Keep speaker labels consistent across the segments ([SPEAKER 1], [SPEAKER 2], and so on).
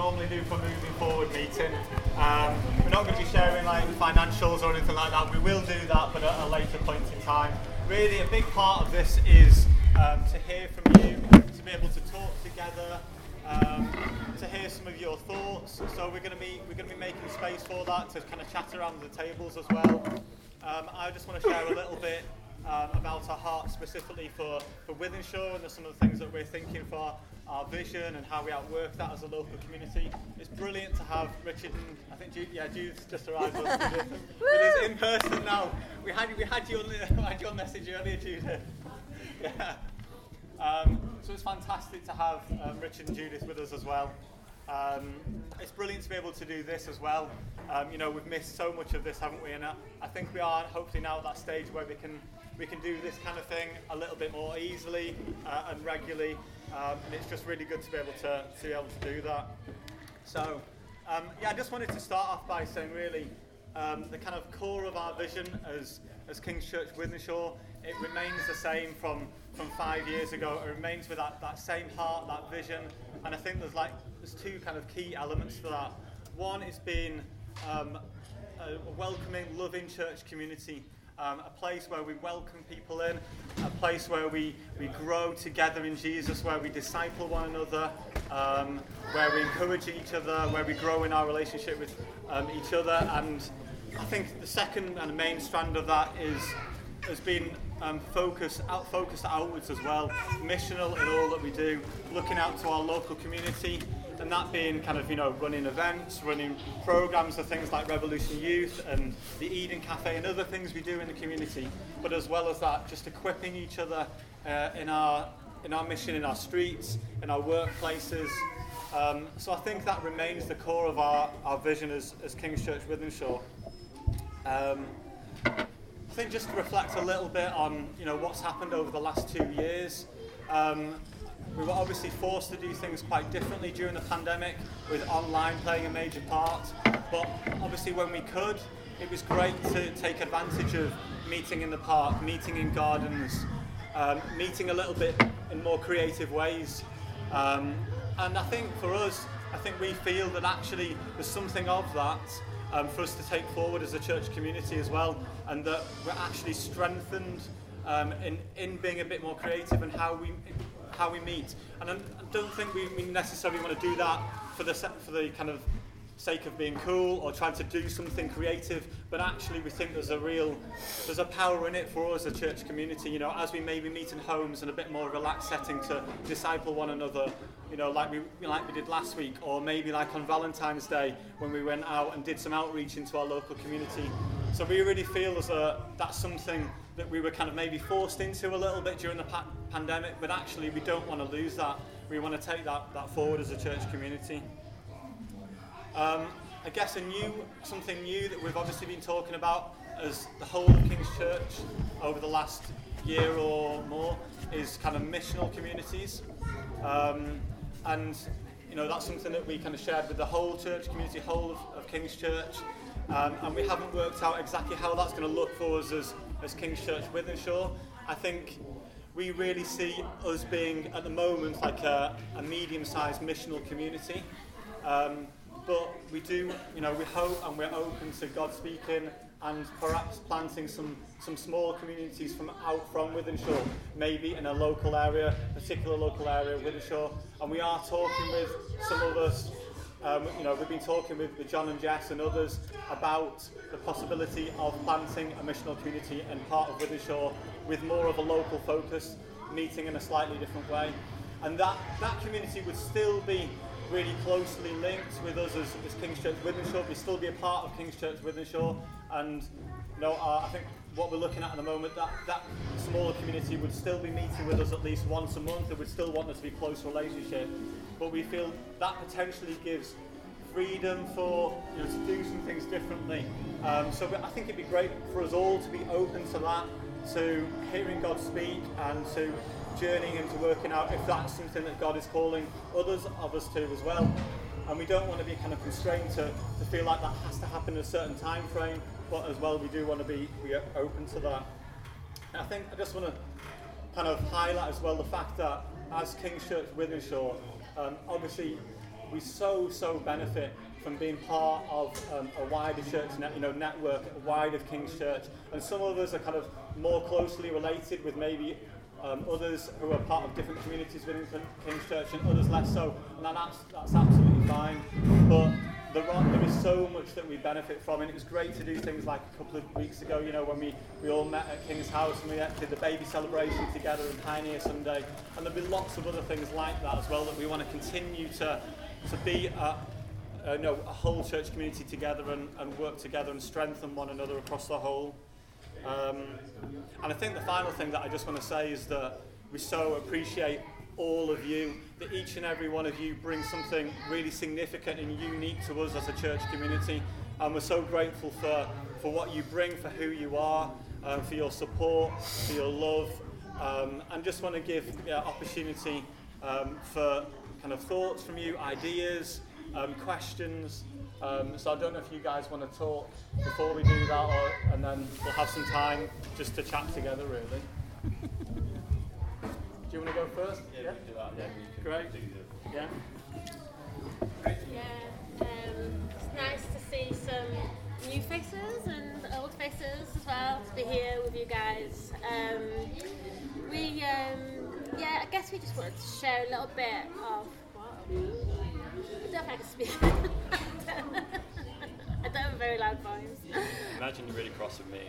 [SPEAKER 1] normally do for moving forward meeting. Um, we're not going to be sharing like financials or anything like that. We will do that, but at a later point in time. Really, a big part of this is um, to hear from you, to be able to talk together, um, to hear some of your thoughts. So we're going to be we're going to be making space for that to kind of chat around the tables as well. Um, I just want to share a little bit um, about our heart specifically for, for Wythenshawe and some of the things that we're thinking for our vision and how we outwork that as a local community. It's brilliant to have Richard and I think Jude, yeah, Jude's just arrived with us in person now. We had we had you on the, had your message earlier, Jude. yeah. Um, so it's fantastic to have um, Richard and Judith with us as well. Um, it's brilliant to be able to do this as well. Um, you know, we've missed so much of this, haven't we? And I, I think we are hopefully now at that stage where we can we can do this kind of thing a little bit more easily uh, and regularly. Um, and it's just really good to be able to, to be able to do that. So, um, yeah, I just wanted to start off by saying really um, the kind of core of our vision as, as King's Church Wythenshawe, it remains the same from, from five years ago. It remains with that, that same heart, that vision. And I think there's like there's two kind of key elements for that. One is being um, a welcoming, loving church community um, a place where we welcome people in, a place where we, we grow together in Jesus, where we disciple one another, um, where we encourage each other, where we grow in our relationship with um, each other. And I think the second and main strand of that is has been um, focused, out, focused outwards as well, missional in all that we do, looking out to our local community, and that being kind of you know running events, running programs for things like Revolution Youth and the Eden Cafe and other things we do in the community. But as well as that, just equipping each other uh, in our in our mission, in our streets, in our workplaces. Um, so I think that remains the core of our, our vision as, as King's Church Wythenshawe. Um, I think just to reflect a little bit on you know what's happened over the last two years. Um, we were obviously forced to do things quite differently during the pandemic, with online playing a major part. But obviously, when we could, it was great to take advantage of meeting in the park, meeting in gardens, um, meeting a little bit in more creative ways. Um, and I think for us, I think we feel that actually there's something of that um, for us to take forward as a church community as well, and that we're actually strengthened um, in, in being a bit more creative and how we how we meet. And I don't think we necessarily want to do that for the for the kind of sake of being cool or trying to do something creative, but actually we think there's a real, there's a power in it for us, as a church community, you know, as we maybe meet in homes in a bit more relaxed setting to disciple one another, you know, like we, like we did last week, or maybe like on Valentine's Day when we went out and did some outreach into our local community. So we really feel as a, that's something that we were kind of maybe forced into a little bit during the pandemic, but actually we don't want to lose that. We want to take that, that forward as a church community. Um, I guess a new, something new that we've obviously been talking about as the whole of King's Church over the last year or more is kind of missional communities. Um, and you know that's something that we kind of shared with the whole church community, whole of, of King's Church. Um, and we haven't worked out exactly how that's going to look for us as, as King's Church Wythenshawe. I think we really see us being at the moment like a, a medium-sized missional community. Um, but we do, you know, we hope and we're open to God speaking and perhaps planting some, some small communities from out from Wythenshawe, maybe in a local area, particular local area of Wythenshawe. And we are talking with some of us, um, you know, we've been talking with, with John and Jess and others about the possibility of planting a missional community in part of Wythenshawe with more of a local focus, meeting in a slightly different way. And that, that community would still be really closely linked with us as, as King's Church Wythenshawe. We'd still be a part of King's Church Wythenshawe, and you know, I think what we're looking at at the moment, that, that smaller community would still be meeting with us at least once a month. They would still want us to be close relationship, but we feel that potentially gives freedom for you know to do some things differently. Um, so I think it'd be great for us all to be open to that, to hearing God speak, and to journeying into working out if that's something that God is calling others of us to as well. And we don't want to be kind of constrained to, to feel like that has to happen in a certain time frame, but as well we do want to be, be open to that. And I think I just want to kind of highlight as well the fact that as King's Church Wythenshawe, um, obviously we so, so benefit from being part of um, a wider church net, you know, network, wide of King's Church. And some of us are kind of more closely related with maybe um, others who are part of different communities within King's Church and others less so. And that's, that's absolutely fine. But there, are, there is so much that we benefit from, and it was great to do things like a couple of weeks ago, you know, when we, we all met at King's House and we did the baby celebration together and Pioneer Sunday, and there'll be lots of other things like that as well that we want to continue to, to be a, a, you know, a whole church community together and, and work together and strengthen one another across the whole. Um, and I think the final thing that I just want to say is that we so appreciate all of you, that each and every one of you brings something really significant and unique to us as a church community. And we're so grateful for, for what you bring, for who you are, um, for your support, for your love, um, and just want to give yeah, opportunity um, for kind of thoughts from you, ideas, um, questions. Um, so I don't know if you guys want to talk before we do that, or, and then we'll have some time just to chat together, really. Do you want to go first?
[SPEAKER 2] Yeah, yeah? we can do that. Yeah,
[SPEAKER 1] Great.
[SPEAKER 2] Do the...
[SPEAKER 1] Yeah.
[SPEAKER 3] Yeah, um, it's nice to see some new faces and old faces as well to be here with you guys. Um, we, um, yeah, I guess we just wanted to share a little bit of. What? I don't I can speak. I don't have a very loud voice.
[SPEAKER 2] Imagine you're really cross with me.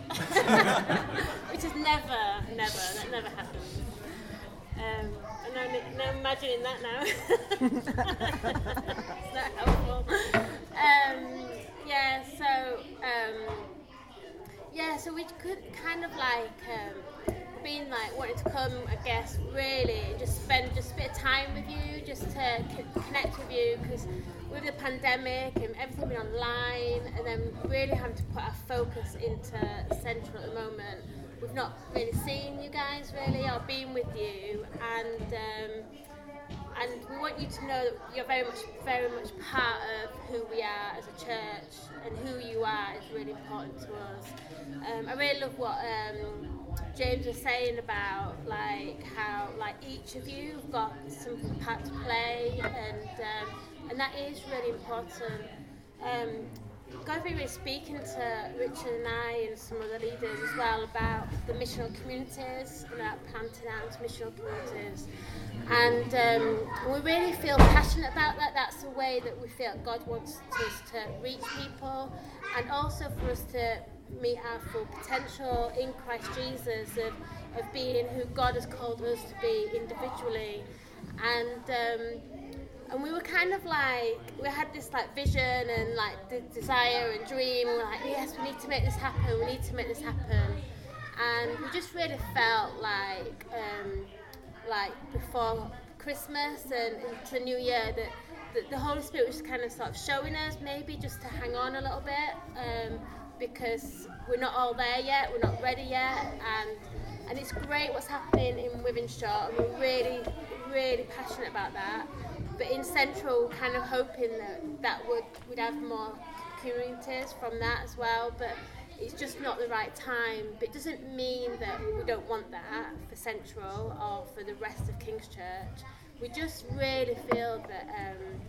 [SPEAKER 3] Which is never, never, that never happens. Um, I'm now, now imagining that now. it's not helpful. Um, yeah, so um, yeah, so we could kind of like um, been like wanting to come, I guess, really just spend just a bit of time with you, just to connect with you, because with the pandemic and everything being online, and then really having to put our focus into central at the moment we've not really seen you guys really. Or been with you and um, and we want you to know that you're very much very much part of who we are as a church and who you are is really important to us. Um, I really love what um, James was saying about like how like each of you got some part to play and um, and that is really important um, been really speaking to Richard and I and some other leaders as well about the missional communities, and about planting out missional communities. And um, we really feel passionate about that. That's the way that we feel God wants us to reach people and also for us to meet our full potential in Christ Jesus of, of being who God has called us to be individually. And um, and we were kind of like we had this like vision and like the desire and dream and we are like yes we need to make this happen we need to make this happen and we just really felt like um, like before Christmas and into the new year that, the Holy Spirit was kind of sort of showing us maybe just to hang on a little bit um, because we're not all there yet we're not ready yet and and it's great what's happening in Wythenshawe and we're really really passionate about that but in Central, kind of hoping that that would we'd have more communities from that as well. But it's just not the right time. But it doesn't mean that we don't want that for Central or for the rest of King's Church. We just really feel that um,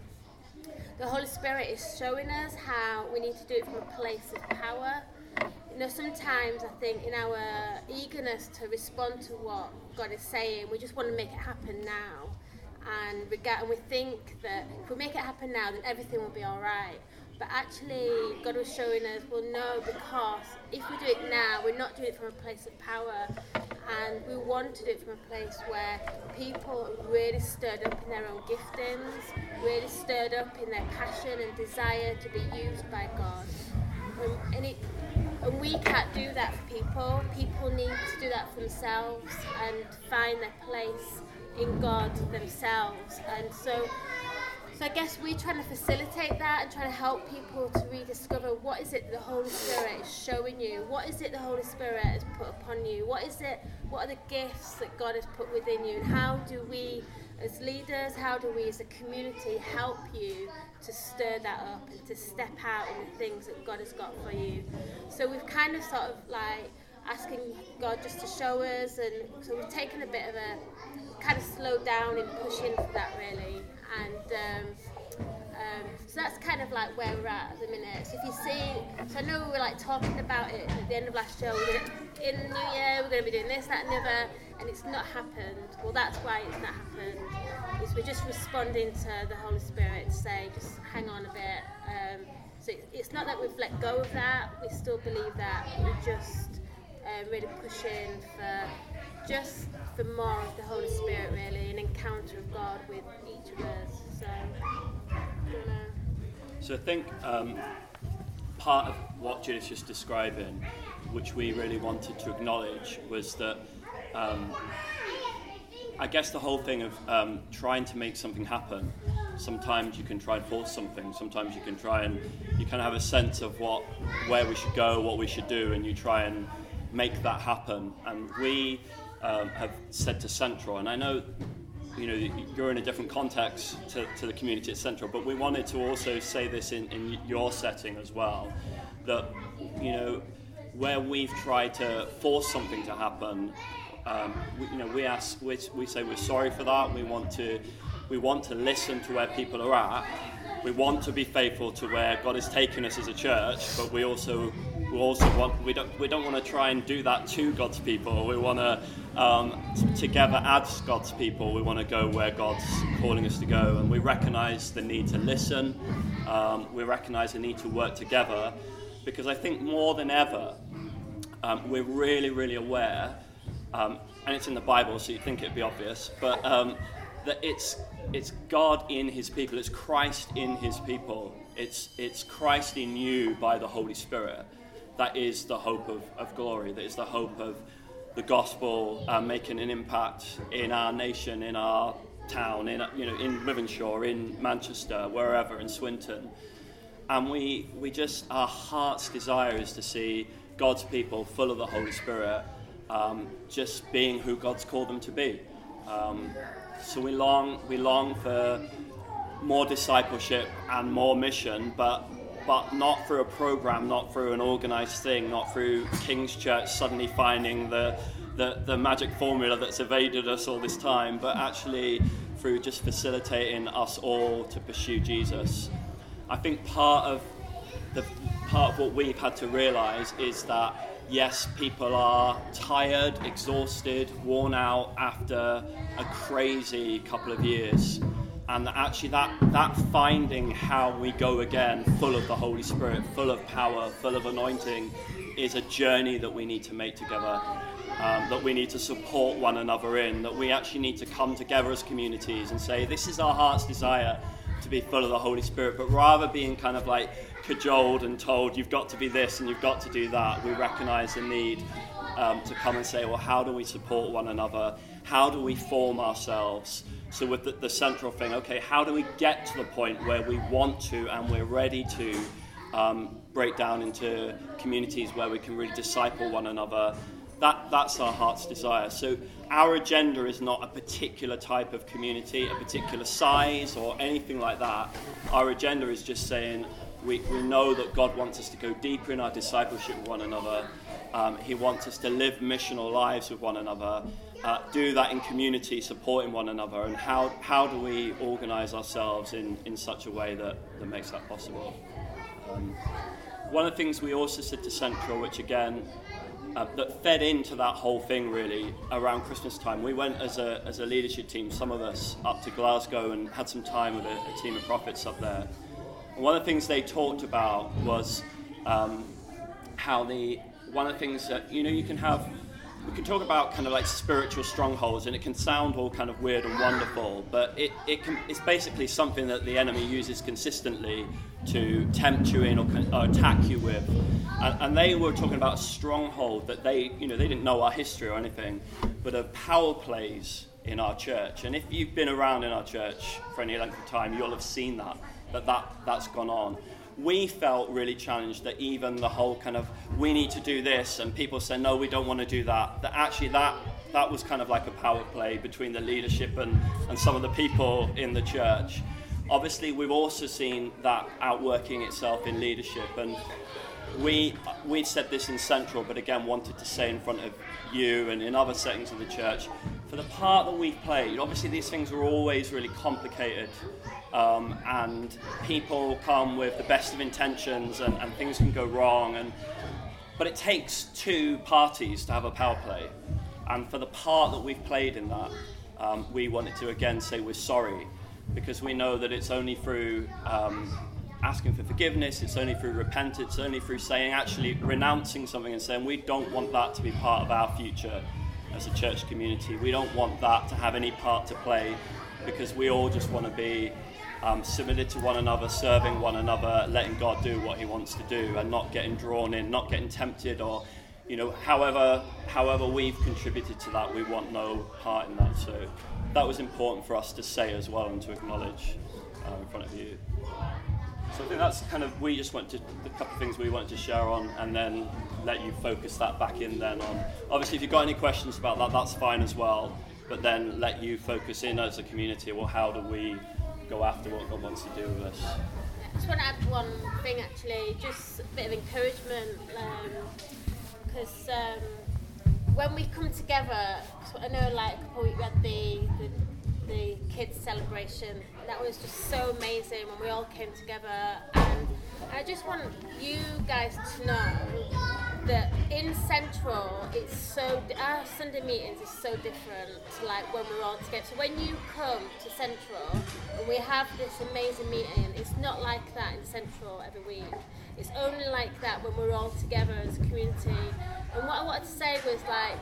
[SPEAKER 3] the Holy Spirit is showing us how we need to do it from a place of power. You know, sometimes I think in our eagerness to respond to what God is saying, we just want to make it happen now and we get and we think that if we make it happen now, then everything will be all right. But actually, God was showing us, well, no, because if we do it now, we're not doing it from a place of power, and we want to do it from a place where people really stirred up in their own giftings, really stirred up in their passion and desire to be used by God. Um, and, it, and we can't do that for people. People need to do that for themselves and find their place in God themselves. And so, so I guess we're trying to facilitate that and trying to help people to rediscover what is it the Holy Spirit is showing you? What is it the Holy Spirit has put upon you? What is it? What are the gifts that God has put within you? And how do we, as leaders, how do we as a community help you to stir that up and to step out in the things that God has got for you? So we've kind of sort of like asking God just to show us, and so we've taken a bit of a kind of slowed down in pushing for that really. And um, Um, so that's kind of like where we're at at the minute. So if you see, so I know we were like talking about it at the end of last year. We're in the new year, we're going to be doing this, that, and the other, and it's not happened. Well, that's why it's not happened. Is we're just responding to the Holy Spirit to say, just hang on a bit. Um, so it- it's not that we've let go of that. We still believe that. We're just um, really pushing for just for more of the Holy Spirit, really, an encounter of God with each of us. So, I know.
[SPEAKER 2] So I think um, part of what Judith's just describing, which we really wanted to acknowledge, was that um, I guess the whole thing of um, trying to make something happen. Sometimes you can try and force something. Sometimes you can try and you kind of have a sense of what, where we should go, what we should do, and you try and make that happen. And we um, have said to Central, and I know you know, you're in a different context to, to the community at Central, but we wanted to also say this in, in your setting as well, that, you know, where we've tried to force something to happen, um, we, you know, we ask, we, we say we're sorry for that. We want to, we want to listen to where people are at. We want to be faithful to where God has taken us as a church, but we also, we also want, we don't, we don't want to try and do that to God's people. We want to, um, together as God's people, we want to go where God's calling us to go, and we recognise the need to listen. Um, we recognise the need to work together, because I think more than ever, um, we're really, really aware, um, and it's in the Bible, so you'd think it'd be obvious, but um, that it's it's God in His people, it's Christ in His people, it's it's Christ in you by the Holy Spirit. That is the hope of, of glory. That is the hope of the gospel uh, making an impact in our nation, in our town, in you know in Wythenshawe, in Manchester, wherever, in Swinton and we, we just our heart's desire is to see God's people full of the Holy Spirit, um, just being who God's called them to be. Um, so we long we long for more discipleship and more mission, but but not through a program, not through an organized thing, not through King's Church suddenly finding the, the, the magic formula that's evaded us all this time, but actually through just facilitating us all to pursue Jesus. I think part of the part of what we've had to realize is that yes, people are tired, exhausted, worn out after a crazy couple of years. And that actually that that finding how we go again, full of the Holy Spirit, full of power, full of anointing, is a journey that we need to make together. Um, that we need to support one another in, that we actually need to come together as communities and say, This is our heart's desire to be full of the Holy Spirit, but rather being kind of like cajoled and told you've got to be this and you've got to do that, we recognize the need um, to come and say, well, how do we support one another? How do we form ourselves? So, with the, the central thing, okay, how do we get to the point where we want to and we're ready to um, break down into communities where we can really disciple one another? That, that's our heart's desire. So, our agenda is not a particular type of community, a particular size, or anything like that. Our agenda is just saying we, we know that God wants us to go deeper in our discipleship with one another. Um, he wants us to live missional lives with one another, uh, do that in community, supporting one another. And how, how do we organize ourselves in, in such a way that, that makes that possible? Um, one of the things we also said to Central, which again, uh, that fed into that whole thing really around Christmas time. We went as a, as a leadership team, some of us, up to Glasgow and had some time with a, a team of prophets up there. And one of the things they talked about was um, how the one of the things that you know you can have we can talk about kind of like spiritual strongholds and it can sound all kind of weird and wonderful but it, it can it's basically something that the enemy uses consistently to tempt you in or, or attack you with. And, and they were talking about a stronghold that they you know they didn't know our history or anything but of power plays in our church. And if you've been around in our church for any length of time you'll have seen that that, that that's gone on we felt really challenged that even the whole kind of we need to do this and people say no we don't want to do that that actually that that was kind of like a power play between the leadership and, and some of the people in the church. Obviously we've also seen that outworking itself in leadership and we we said this in central but again wanted to say in front of you and in other settings of the church for the part that we've played, obviously these things are always really complicated, um, and people come with the best of intentions, and, and things can go wrong. And but it takes two parties to have a power play, and for the part that we've played in that, um, we wanted to again say we're sorry, because we know that it's only through um, asking for forgiveness, it's only through repentance, it's only through saying, actually renouncing something and saying, we don't want that to be part of our future as a church community. We don't want that to have any part to play because we all just want to be um, submitted to one another, serving one another, letting God do what He wants to do, and not getting drawn in, not getting tempted, or you know, however however we've contributed to that, we want no part in that. So that was important for us to say as well and to acknowledge uh, in front of you. So I think that's kind of we just went to the couple of things we wanted to share on, and then let you focus that back in then on. Obviously, if you've got any questions about that, that's fine as well. But then let you focus in as a community. Well, how do we go after what God wants to do with us?
[SPEAKER 3] I just want to add one thing actually, just a bit of encouragement, because um, um, when we come together, I know like we had the, the the kids celebration. That was just so amazing when we all came together and I just want you guys to know that in Central it's so our Sunday meetings is so different to like when we're all together. So when you come to Central and we have this amazing meeting, it's not like that in Central every week. It's only like that when we're all together as a community. And what I wanted to say was like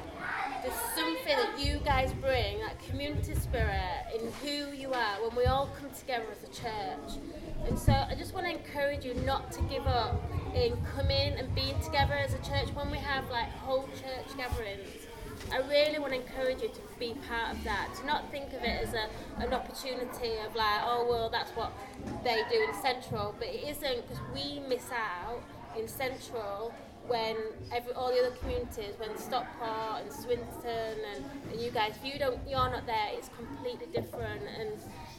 [SPEAKER 3] there's something that you guys bring, that community spirit in who you are when we all come together as a church. And so I just want to encourage you not to give up in coming and being together as a church when we have like whole church gatherings. I really want to encourage you to be part of that, to not think of it as a, an opportunity of like, oh, well, that's what they do in Central, but it isn't because we miss out in Central when every all the other communities, when Stockport and Swinton and, and you guys, if you don't, you're not there, it's completely different. And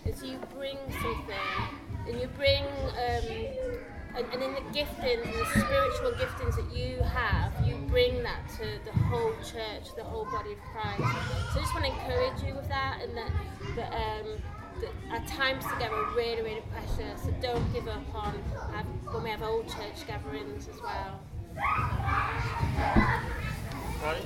[SPEAKER 3] as you bring something, and you bring, um, and, and in the giftings, the spiritual giftings that you have, you bring that to the whole church, the whole body of Christ. So I just want to encourage you with that, and that, that um, our times together are really, really precious. So don't give up on when we have old church gatherings as well.
[SPEAKER 1] Right.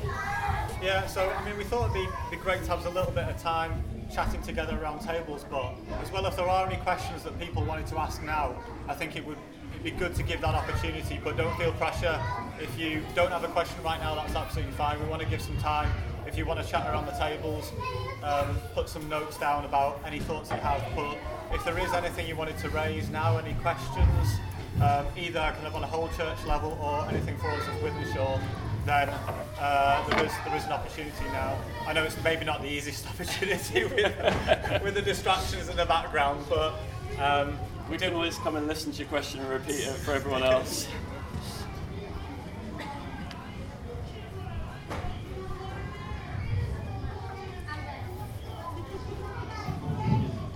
[SPEAKER 1] Yeah, so I mean, we thought it'd be, be great to have a little bit of time chatting together around tables, but as well, if there are any questions that people wanted to ask now, I think it would be good to give that opportunity, but don't feel pressure. If you don't have a question right now, that's absolutely fine. We want to give some time. If you want to chat around the tables, um, put some notes down about any thoughts you have. But if there is anything you wanted to raise now, any questions, um, either kind of on a whole church level or anything for us as Wythenshawe, then uh, there, is, there is an opportunity now. I know it's maybe not the easiest opportunity with, with the distractions in the background, but um,
[SPEAKER 2] we did always come and listen to your question and repeat it for everyone else.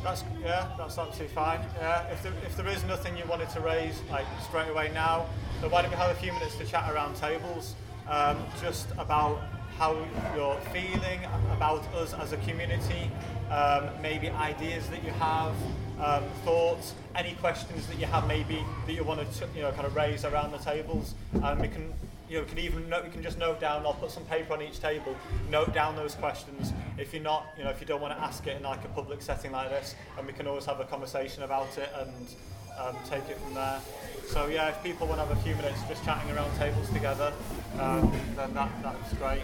[SPEAKER 1] That's yeah, that's absolutely fine. Yeah, if there, if there is nothing you wanted to raise like straight away now, then why don't we have a few minutes to chat around tables, um, just about how you're feeling about us as a community, um, maybe ideas that you have, um, thoughts, any questions that you have maybe that you want to you know kind of raise around the tables, and we can you know, can even note, you can just note down. I'll put some paper on each table. Note down those questions. If you're not, you know, if you don't want to ask it in like a public setting like this, and we can always have a conversation about it and um, take it from there. So yeah, if people want to have a few minutes just chatting around tables together, um, then that that's great.